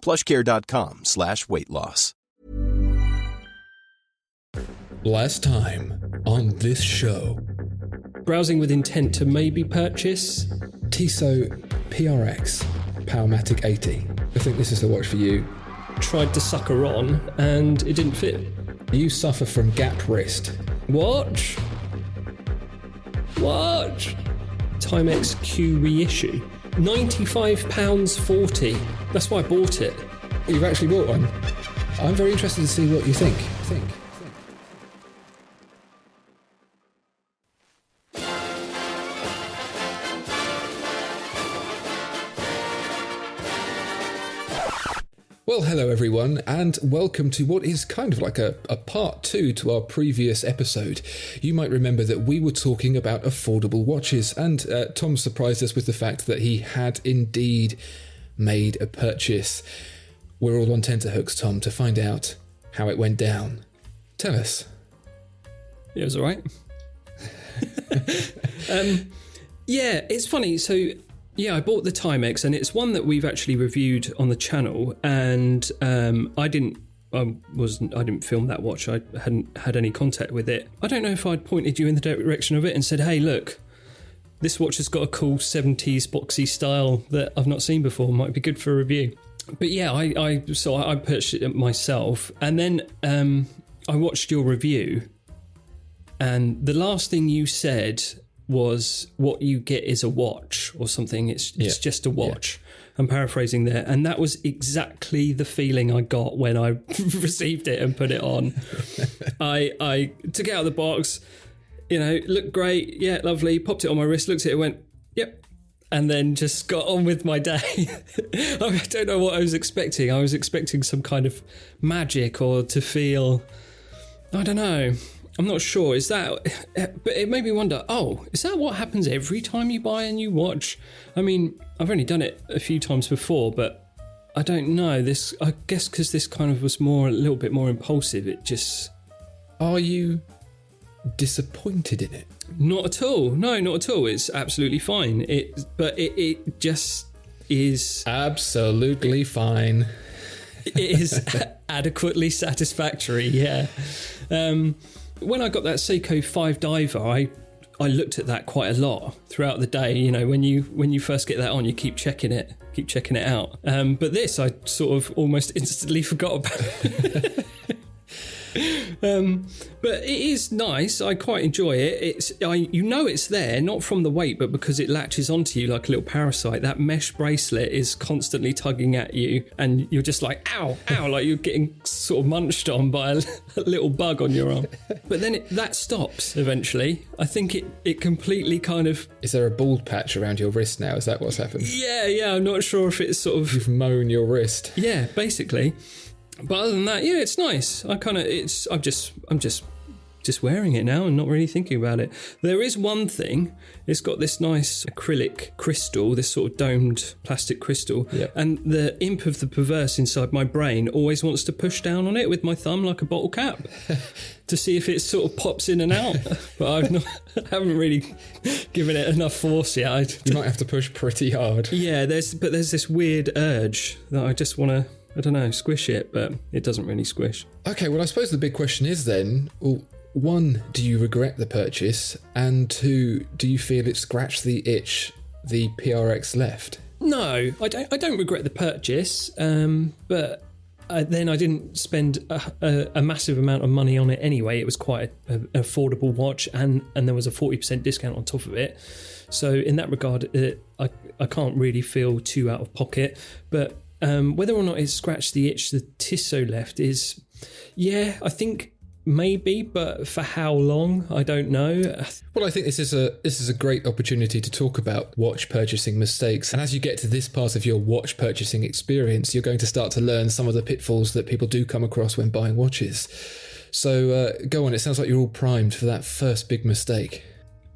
plushcare.com slash weight loss. Last time on this show, Browsing with intent to maybe purchase. Tissot PRX Powermatic 80. I think this is the watch for you. Tried to sucker on and it didn't fit. You suffer from gap wrist. Watch. Watch. Timex Q reissue. £95.40. That's why I bought it. You've actually bought one. I'm very interested to see what you think. Think. Well, hello everyone, and welcome to what is kind of like a, a part two to our previous episode. You might remember that we were talking about affordable watches, and uh, Tom surprised us with the fact that he had indeed made a purchase. We're all on tenterhooks, Tom, to find out how it went down. Tell us. It was all right. um, yeah, it's funny. So yeah, I bought the Timex, and it's one that we've actually reviewed on the channel. And um, I didn't, I wasn't, I didn't film that watch. I hadn't had any contact with it. I don't know if I'd pointed you in the direction of it and said, "Hey, look, this watch has got a cool '70s boxy style that I've not seen before. Might be good for a review." But yeah, I, I so I purchased it myself, and then um, I watched your review, and the last thing you said was what you get is a watch or something. It's it's Yeah. just a watch. I'm paraphrasing there, and that was exactly the feeling I got when I received it and put it on. I I took it out of the box, you know, looked great, yeah, lovely. Popped it on my wrist, looked at it, went, yep, and then just got on with my day. I don't know what I was expecting. I was expecting some kind of magic or to feel, I don't know. I'm not sure. Is that, but it made me wonder. Oh, is that what happens every time you buy a new watch? I mean, I've only done it a few times before, but I don't know. This, I guess, because this kind of was more a little bit more impulsive. It just Are you disappointed in it? Not at all. No, not at all. It's absolutely fine. It, but it, it just is. Absolutely fine. It is adequately satisfactory. Yeah. Um, when I got that Seiko Five Diver, I I looked at that quite a lot throughout the day. You know, when you when you first get that on, you keep checking it, keep checking it out. Um, but this, I sort of almost instantly forgot about. Um, but it is nice. I quite enjoy it. It's I, you know it's there, not from the weight, but because it latches onto you like a little parasite. That mesh bracelet is constantly tugging at you, and you're just like ow, ow, like you're getting sort of munched on by a, a little bug on your arm. But then it, that stops eventually. I think it it completely kind of Is there a bald patch around your wrist now? Is that what's happened? yeah yeah. I'm not sure if it's sort of You've mown your wrist. yeah, basically. But other than that, yeah, it's nice. I kind of it's I'm just I'm just just wearing it now and not really thinking about it. There is one thing. It's got this nice acrylic crystal, this sort of domed plastic crystal, Yep. and the imp of the perverse inside my brain always wants to push down on it with my thumb like a bottle cap to see if it sort of pops in and out. but I've not, I haven't really given it enough force yet. I, You might have to push pretty hard. yeah, there's but there's this weird urge that I just want to I don't know squish it, but it doesn't really squish. Okay, well, I suppose the big question is then well, one, do you regret the purchase? And two, do you feel it scratched the itch the PRX left? No, I don't. I don't regret the purchase, um, but uh, then I didn't spend a, a, a, massive amount of money on it anyway. It was quite an affordable watch, and and there was a forty percent discount on top of it. So in that regard, it, I I can't really feel too out of pocket. But um, whether or not it scratched the itch the Tissot left is, yeah, I think maybe, but for how long, I don't know. Well, I think this is a this is a great opportunity to talk about watch purchasing mistakes. And as you get to this part of your watch purchasing experience, you're going to start to learn some of the pitfalls that people do come across when buying watches. So uh, go on. It sounds like you're all primed for that first big mistake.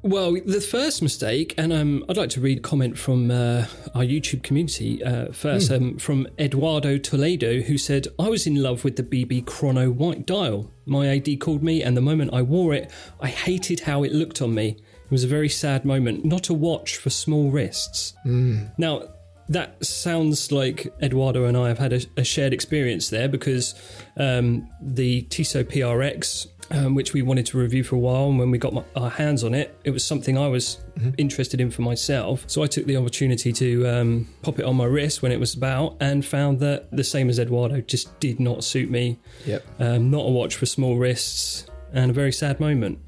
Well, the first mistake, and um, I'd like to read a comment from uh, our YouTube community uh, first, mm. um, from Eduardo Toledo, who said, I was in love with the BB Chrono white dial. My AD called me, and the moment I wore it, I hated how it looked on me. It was a very sad moment, not a watch for small wrists. Mm. Now, that sounds like Eduardo and I have had a, a shared experience there because um, the Tissot PRX um, which we wanted to review for a while. And when we got my, our hands on it, it was something I was mm-hmm. interested in for myself. So I took the opportunity to um, pop it on my wrist when it was about and found that the same as Eduardo just did not suit me. Yep. Um, not a watch for small wrists and a very sad moment.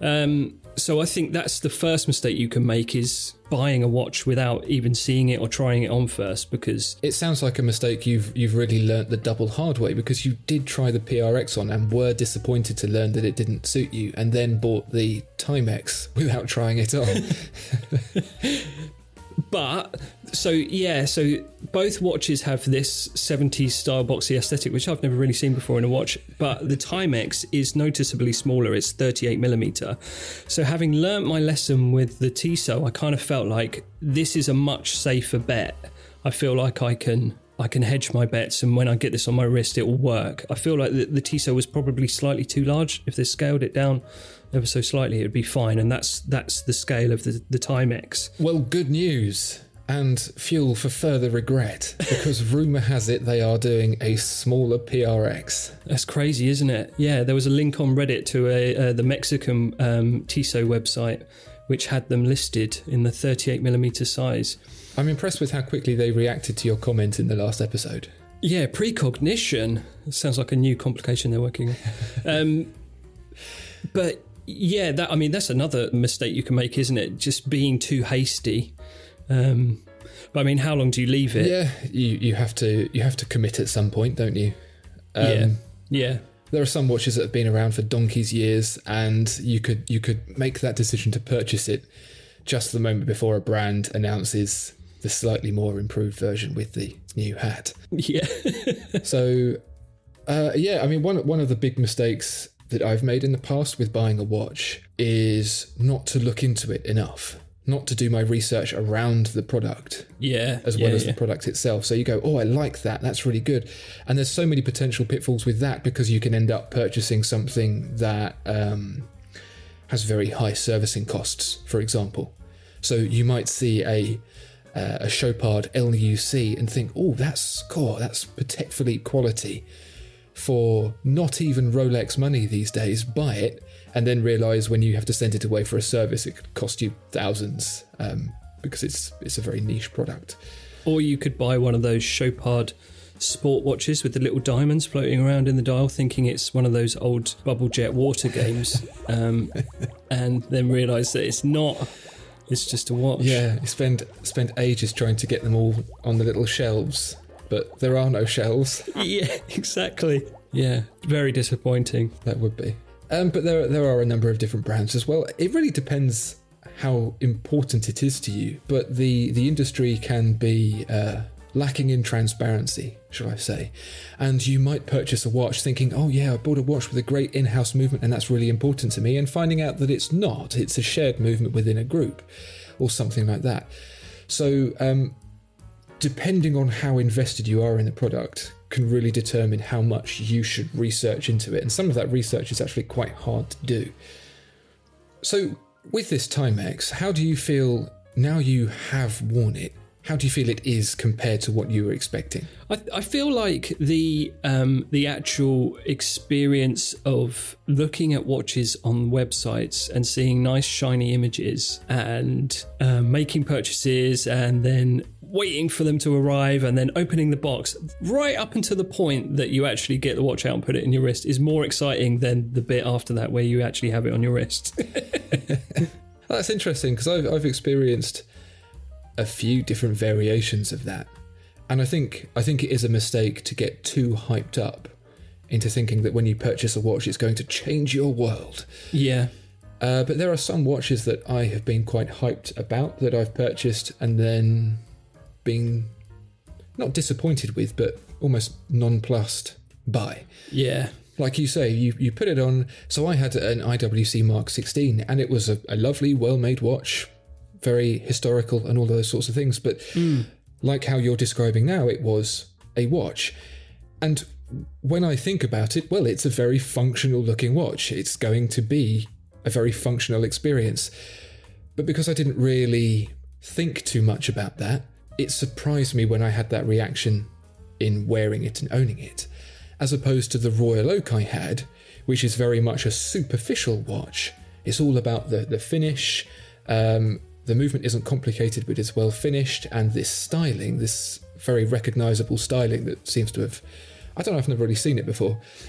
Um, so I think that's the first mistake you can make is buying a watch without even seeing it or trying it on first because it sounds like a mistake you've you've really learnt the double hard way because you did try the PRX on and were disappointed to learn that it didn't suit you and then bought the Timex without trying it on. but so yeah, so both watches have this 70s style boxy aesthetic, which I've never really seen before in a watch. But the Timex is noticeably smaller; it's 38 millimeter. So having learnt my lesson with the Tissot, I kind of felt like this is a much safer bet. I feel like I can I can hedge my bets, and when I get this on my wrist, it will work. I feel like the, the Tissot was probably slightly too large. If they scaled it down ever so slightly, it would be fine. And that's that's the scale of the the Timex. Well, good news and fuel for further regret because rumour has it they are doing a smaller PRX. That's crazy, isn't it? Yeah, there was a link on Reddit to a uh, the Mexican um, Tissot website which had them listed in the 38mm size. I'm impressed with how quickly they reacted to your comment in the last episode. Yeah, precognition sounds like a new complication they're working on. um, but yeah, that I mean that's another mistake you can make, isn't it? Just being too hasty. Um, but I mean, how long do you leave it? Yeah, you you have to you have to commit at some point, don't you? Um, yeah, yeah. There are some watches that have been around for donkey's years, and you could you could make that decision to purchase it just the moment before a brand announces the slightly more improved version with the new hat. Yeah. so, uh, yeah, I mean, one one of the big mistakes that I've made in the past with buying a watch is not to look into it enough, not to do my research around the product. Yeah. As well as yeah. the product itself. So you go, oh, I like that. That's really good. And there's so many potential pitfalls with that because you can end up purchasing something that um, has very high servicing costs, for example. So you might see a uh, a Chopard LUC and think, oh, that's cool, that's Patek Philippe quality for not even Rolex money these days, buy it, and then realize when you have to send it away for a service, it could cost you thousands um, because it's it's a very niche product. Or you could buy one of those Chopard sport watches with the little diamonds floating around in the dial, thinking it's one of those old bubble jet water games, um, and then realize that it's not. It's just a watch. Yeah, you spend spend ages trying to get them all on the little shelves but there are no shelves. yeah, exactly. Yeah, very disappointing. That would be. Um, but there, there are a number of different brands as well. It really depends how important it is to you. But the the industry can be uh, lacking in transparency, shall I say? And you might purchase a watch thinking, "Oh yeah, I bought a watch with a great in-house movement, and that's really important to me," and finding out that it's not. It's a shared movement within a group, or something like that. So um, depending on how invested you are in the product, can really determine how much you should research into it. And some of that research is actually quite hard to do. So, with this Timex, how do you feel now you have worn it? How do you feel it is compared to what you were expecting? I, I feel like the um, the actual experience of looking at watches on websites and seeing nice shiny images and uh, making purchases and then waiting for them to arrive and then opening the box right up until the point that you actually get the watch out and put it in your wrist is more exciting than the bit after that where you actually have it on your wrist. That's interesting because I've, I've experienced a few different variations of that. And I think I think it is a mistake to get too hyped up into thinking that when you purchase a watch, it's going to change your world. Yeah. Uh, but there are some watches that I have been quite hyped about that I've purchased and then been not disappointed with, but almost nonplussed by. Yeah. Like you say, you, you put it on. So I had an IWC Mark 16, and it was a, a lovely, well made watch, very historical, and all those sorts of things. But mm. like how you're describing now, it was a watch. And when I think about it, well, it's a very functional looking watch. It's going to be a very functional experience. But because I didn't really think too much about that, it surprised me when I had that reaction in wearing it and owning it, as opposed to the Royal Oak I had, which is very much a superficial watch. It's all about the, the finish. Um, the movement isn't complicated, but it's well finished, and this styling, this very recognizable styling that seems to have. I don't know, I've never really seen it before.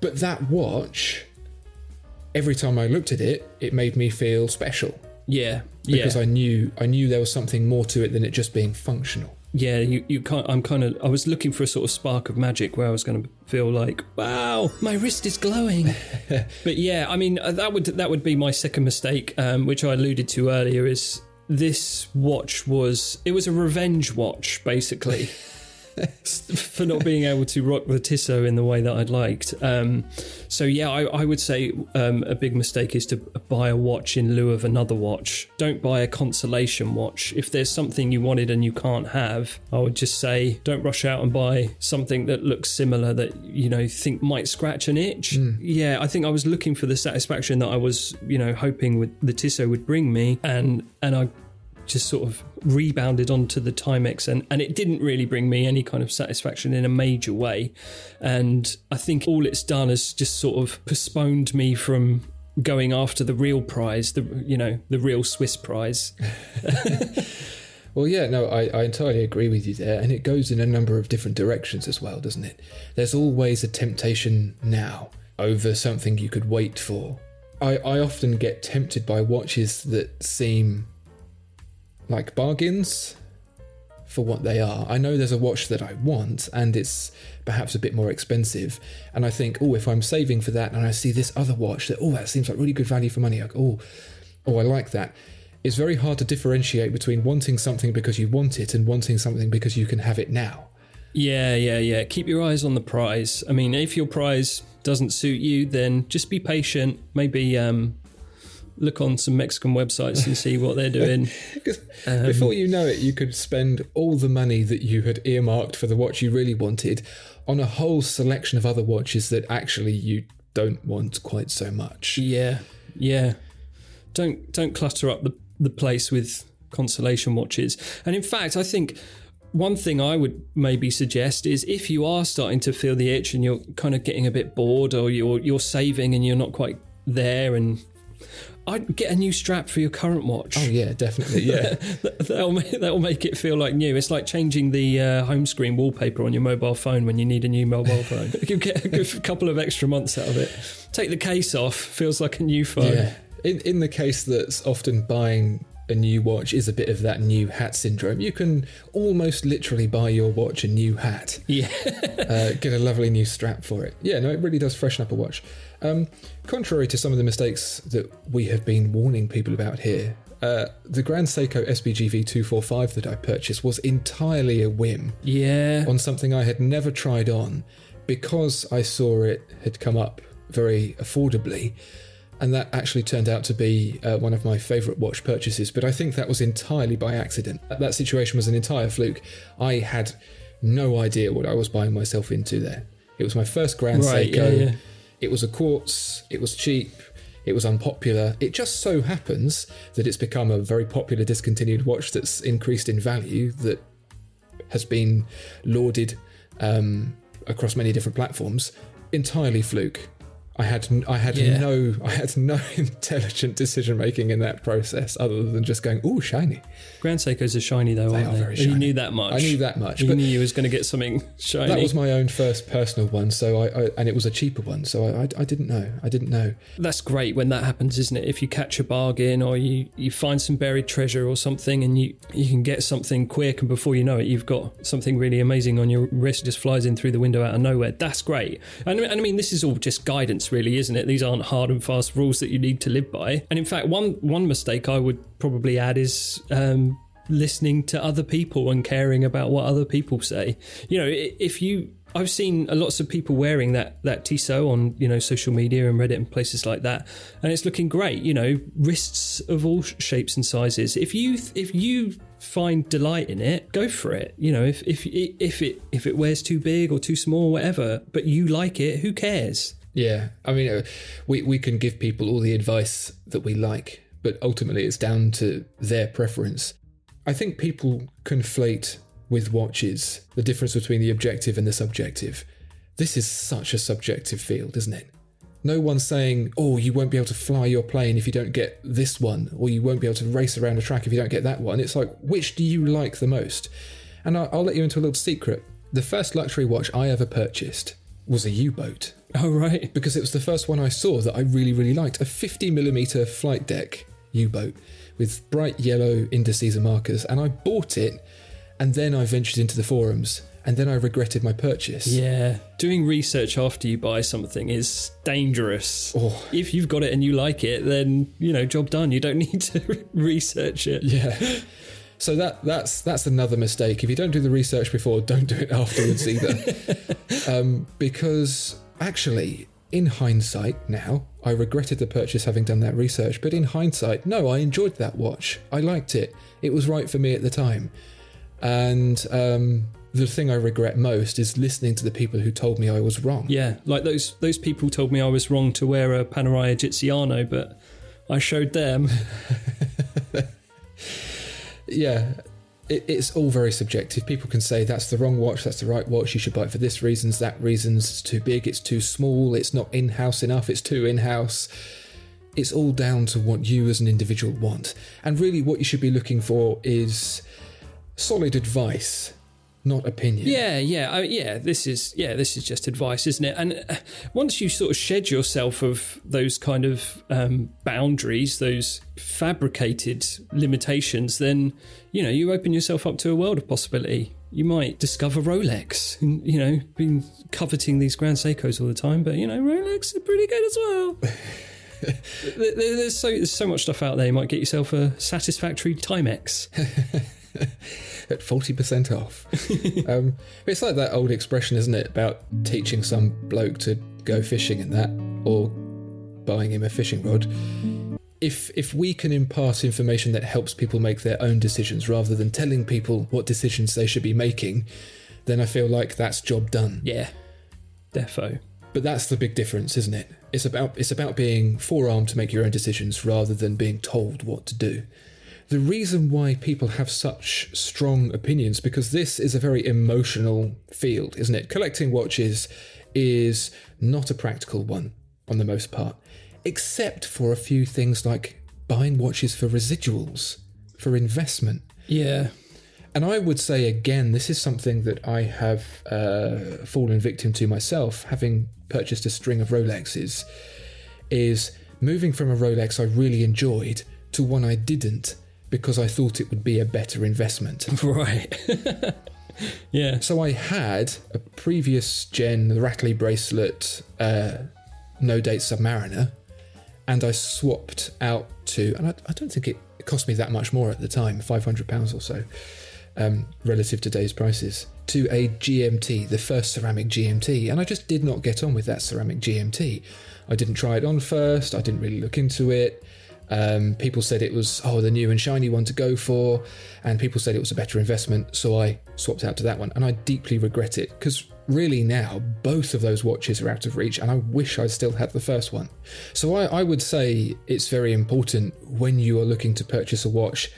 but that watch, every time I looked at it, it made me feel special. Yeah, because yeah. I knew I knew there was something more to it than it just being functional. Yeah, you, you can't. I'm kind of. I was looking for a sort of spark of magic where I was going to feel like, wow, my wrist is glowing. but yeah, I mean, uh, that would that would be my second mistake, um, which I alluded to earlier. Is this watch was it was a revenge watch basically. for not being able to rock the Tissot in the way that I'd liked. Um, so yeah, I, I would say um, a big mistake is to buy a watch in lieu of another watch. Don't buy a consolation watch. If there's something you wanted and you can't have, I would just say don't rush out and buy something that looks similar that you know think might scratch an itch. Mm. Yeah, I think I was looking for the satisfaction that I was you know hoping with the Tissot would bring me, and and I just sort of rebounded onto the Timex and, and it didn't really bring me any kind of satisfaction in a major way. And I think all it's done is just sort of postponed me from going after the real prize, the you know, the real Swiss prize. Well, yeah, no, I, I entirely agree with you there. And it goes in a number of different directions as well, doesn't it? There's always a temptation now over something you could wait for. I, I often get tempted by watches that seem like bargains for what they are. I know there's a watch that I want and it's perhaps a bit more expensive. And I think, oh, if I'm saving for that and I see this other watch that, oh, that seems like really good value for money, like, oh, oh, I like that. It's very hard to differentiate between wanting something because you want it and wanting something because you can have it now. Yeah, yeah, yeah. Keep your eyes on the prize. I mean, if your prize doesn't suit you, then just be patient. Maybe um, look on some Mexican websites and see what they're doing. um, before you know it, you could spend all the money that you had earmarked for the watch you really wanted on a whole selection of other watches that actually you don't want quite so much. Yeah, yeah. Don't don't clutter up the the place with consolation watches. And in fact, I think one thing I would maybe suggest is if you are starting to feel the itch and you're kind of getting a bit bored or you're you're saving and you're not quite there and I'd get a new strap for your current watch. Oh yeah, definitely. Yeah, that'll make, that'll make it feel like new. It's like changing the uh, home screen wallpaper on your mobile phone when you need a new mobile phone. you get a good couple of extra months out of it. Take the case off, feels like a new phone. Yeah. In in the case that's often buying a new watch is a bit of that new hat syndrome. You can almost literally buy your watch a new hat. Yeah. uh, get a lovely new strap for it. Yeah, no, it really does freshen up a watch. Um, contrary to some of the mistakes that we have been warning people about here, uh, the Grand Seiko SBGV 245 that I purchased was entirely a whim. Yeah. On something I had never tried on because I saw it had come up very affordably. And that actually turned out to be uh, one of my favourite watch purchases, but I think that was entirely by accident. That situation was an entire fluke. I had no idea what I was buying myself into there. It was my first Grand right, Seiko. Yeah, yeah. It was a quartz, it was cheap, it was unpopular. It just so happens that it's become a very popular discontinued watch that's increased in value, that has been lauded um, across many different platforms. Entirely fluke. I had I had Yeah. no I had no intelligent decision making in that process other than just going, "Oh, shiny." Grand Seikos are shiny though, aren't are they? very You knew that much. I knew that much, You but- knew you was going to get something shiny. That was my own first personal one, so I, I and it was a cheaper one, so I, I I didn't know. I didn't know. That's great when that happens, isn't it? If you catch a bargain or you, you find some buried treasure or something and you, you can get something quick and before you know it, you've got something really amazing on your wrist, just flies in through the window out of nowhere. That's great. And, and I mean, this is all just guidance, really, isn't it? These aren't hard and fast rules that you need to live by. And in fact, one, one mistake I would probably add is um, listening to other people and caring about what other people say. You know, if you I've seen lots of people wearing that that Tissot on you know social media and Reddit and places like that, and it's looking great. You know, wrists of all shapes and sizes. If you if you find delight in it, go for it. You know, if if if it if it wears too big or too small, or whatever, but you like it, who cares? Yeah, I mean, uh, we we can give people all the advice that we like, but ultimately it's down to their preference. I think people conflate with watches the difference between the objective and the subjective. This is such a subjective field, isn't it? No one's saying, "Oh, you won't be able to fly your plane if you don't get this one," or "You won't be able to race around a track if you don't get that one." It's like, which do you like the most? And I'll, I'll let you into a little secret. The first luxury watch I ever purchased was a U-boat Oh right, because it was the first one I saw that I really, really liked. A 50mm flight deck U boat with bright yellow indices and markers. And I bought it and then I ventured into the forums and then I regretted my purchase. yeah. Doing research after you buy something is dangerous. Oh. If you've got it and you like it, then you know, job done. You don't need to research it. Yeah. So that that's that's another mistake. If you don't do the research before, don't do it afterwards either. um, because actually, in hindsight, now I regretted the purchase having done that research. But in hindsight, no, I enjoyed that watch. I liked it. It was right for me at the time. And um, the thing I regret most is listening to the people who told me I was wrong. Yeah, like those those people told me I was wrong to wear a Panerai Egiziano, but I showed them. yeah it, it's all very subjective. People can say that's the wrong watch that's the right watch you should buy it for this reasons that reasons it's too big it's too small it's not in-house enough it's too in-house. It's all down to what you as an individual want. And really what you should be looking for is solid advice not opinion Yeah, yeah, I, yeah. This is yeah, this is just advice, isn't it? And uh, once you sort of shed yourself of those kind of um, boundaries, those fabricated limitations, then you know you open yourself up to a world of possibility. You might discover Rolex. You know, been coveting these Grand Seikos all the time, but you know Rolex are pretty good as well. There- there- There's so there's so much stuff out there. You might get yourself a satisfactory Timex. at 40% off. um, it's like that old expression, isn't it, about teaching some bloke to go fishing and that, or buying him a fishing rod. If, if we can impart information that helps people make their own decisions rather than telling people what decisions they should be making, then I feel like that's job done. Yeah, defo. But that's the big difference, isn't it? It's about it's about being forearmed to make your own decisions rather than being told what to do. The reason why people have such strong opinions because this is a very emotional field, isn't it? Collecting watches is not a practical one on the most part, except for a few things like buying watches for residuals, for investment. Yeah. And I would say again, this is something that I have uh, fallen victim to myself, having purchased a string of Rolexes, is moving from a Rolex I really enjoyed to one I didn't because I thought it would be a better investment. Right. yeah. So I had a previous gen, the Rattley bracelet, uh, no date Submariner, and I swapped out to, and I, I don't think it, it cost me that much more at the time, £500 or so, um, relative to today's prices, to a GMT, the first ceramic GMT, and I just did not get on with that ceramic GMT. I didn't try it on first, I didn't really look into it. Um, people said it was oh the new and shiny one to go for, and people said it was a better investment, so I swapped out to that one, and I deeply regret it because really now both of those watches are out of reach, and I wish I still had the first one. So I, I would say it's very important when you are looking to purchase a watch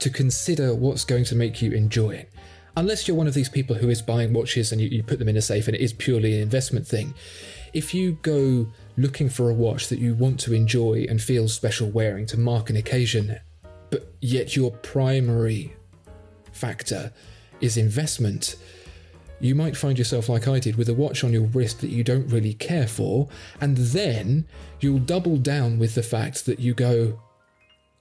to consider what's going to make you enjoy it. Unless you're one of these people who is buying watches and you, you put them in a safe and it is purely an investment thing. If you go looking for a watch that you want to enjoy and feel special wearing to mark an occasion, but yet your primary factor is investment, you might find yourself like I did with a watch on your wrist that you don't really care for, and then you'll double down with the fact that you go,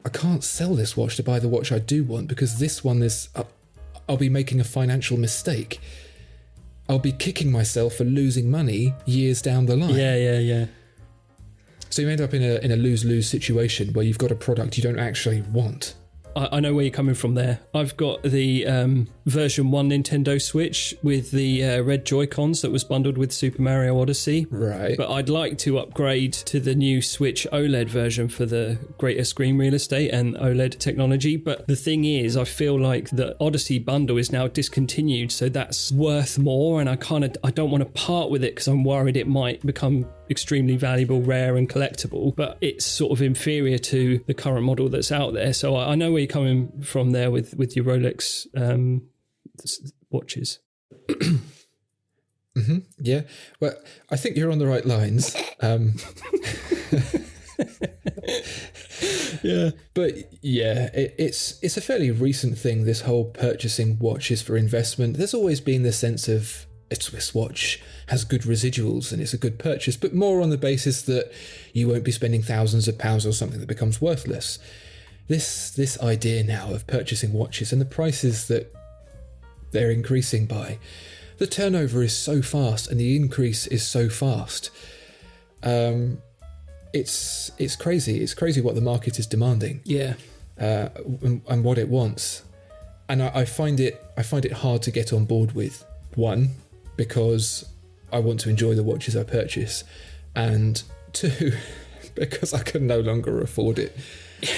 I can't sell this watch to buy the watch I do want because this one is. Uh, I'll be making a financial mistake. I'll be kicking myself for losing money years down the line. Yeah, yeah, yeah. So you end up in a in a lose lose situation where you've got a product you don't actually want. I, I know where you're coming from there. I've got the um, version one Nintendo Switch with the uh, red Joy Cons that was bundled with Super Mario Odyssey. Right. But I'd like to upgrade to the new Switch OLED version for the greater screen real estate and OLED technology. But the thing is, I feel like the Odyssey bundle is now discontinued, so that's worth more, and I kind of I don't want to part with it because I'm worried it might become extremely valuable, rare, and collectible. But it's sort of inferior to the current model that's out there. So I, I know where you're coming from there with with your Rolex um, watches. mm-hmm. Yeah. Well, I think you're on the right lines. Um, yeah. But yeah, it, it's it's a fairly recent thing. This whole purchasing watches for investment. There's always been this sense of a Swiss watch has good residuals and it's a good purchase, but more on the basis that you won't be spending thousands of pounds on something that becomes worthless. This this idea now of purchasing watches and the prices that they're increasing by, the turnover is so fast and the increase is so fast. Um, it's it's crazy. It's crazy what the market is demanding. Yeah, uh, and, and, what it wants, and I, I find it I find it hard to get on board with. One, because I want to enjoy the watches I purchase, and two, because I can no longer afford it.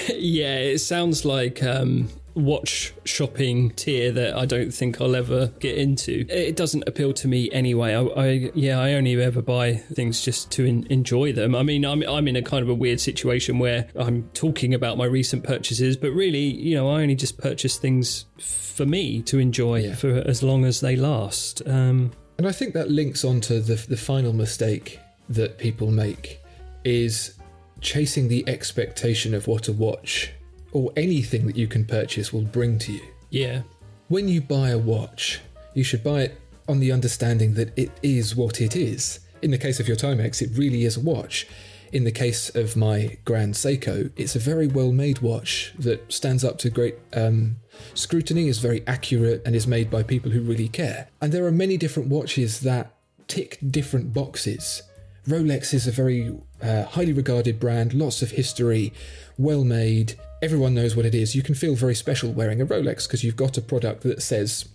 yeah, it sounds like um, watch shopping tier that I don't think I'll ever get into. It doesn't appeal to me anyway. I, I yeah, I only ever buy things just to enjoy them. I mean, I'm I'm in a kind of a weird situation where I'm talking about my recent purchases, but really, you know, I only just purchase things for me to enjoy yeah. for as long as they last. Um, and I think that links onto the the final mistake that people make is chasing the expectation of what a watch or anything that you can purchase will bring to you. Yeah. When you buy a watch, you should buy it on the understanding that it is what it is. In the case of your Timex, it really is a watch. In the case of my Grand Seiko, it's a very well made watch that stands up to great um, scrutiny, is very accurate, and is made by people who really care. And there are many different watches that tick different boxes. Rolex is a very uh, highly regarded brand, lots of history, well made. Everyone knows what it is. You can feel very special wearing a Rolex because you've got a product that says,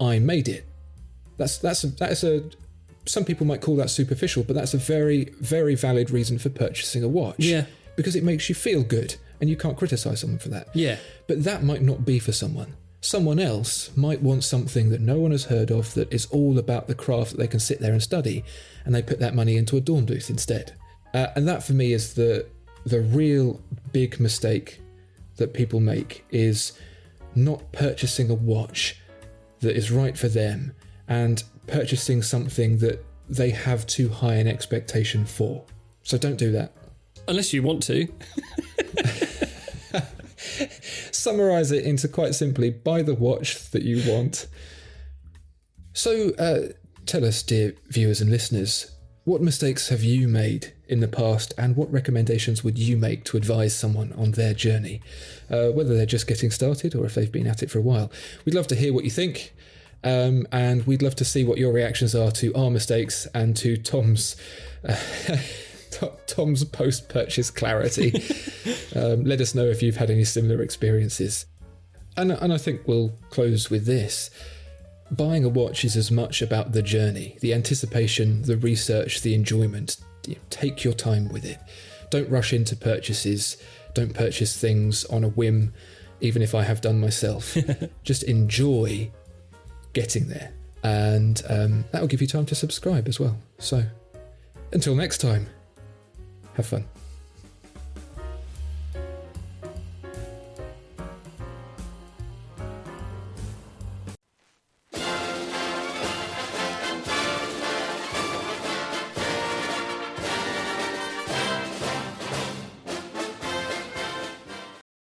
"I made it." That's that's a, that's a. Some people might call that superficial, but that's a very very valid reason for purchasing a watch. Yeah, because it makes you feel good, and you can't criticize someone for that. Yeah, but that might not be for someone. Someone else might want something that no one has heard of that is all about the craft that they can sit there and study, and they put that money into a Dornblüth instead. Uh, and that for me is the the real big mistake that people make is not purchasing a watch that is right for them and purchasing something that they have too high an expectation for. So don't do that. Unless you want to. Summarize it into quite simply buy the watch that you want. So uh, tell us, dear viewers and listeners, what mistakes have you made in the past, and what recommendations would you make to advise someone on their journey, uh, whether they're just getting started or if they've been at it for a while? We'd love to hear what you think, um, and we'd love to see what your reactions are to our mistakes and to Tom's. Uh, Tom's post purchase clarity. um, let us know if you've had any similar experiences. And, and I think we'll close with this. Buying a watch is as much about the journey, the anticipation, the research, the enjoyment. Take your time with it. Don't rush into purchases. Don't purchase things on a whim, even if I have done myself. Just enjoy getting there. And um, that will give you time to subscribe as well. So, until next time, have fun.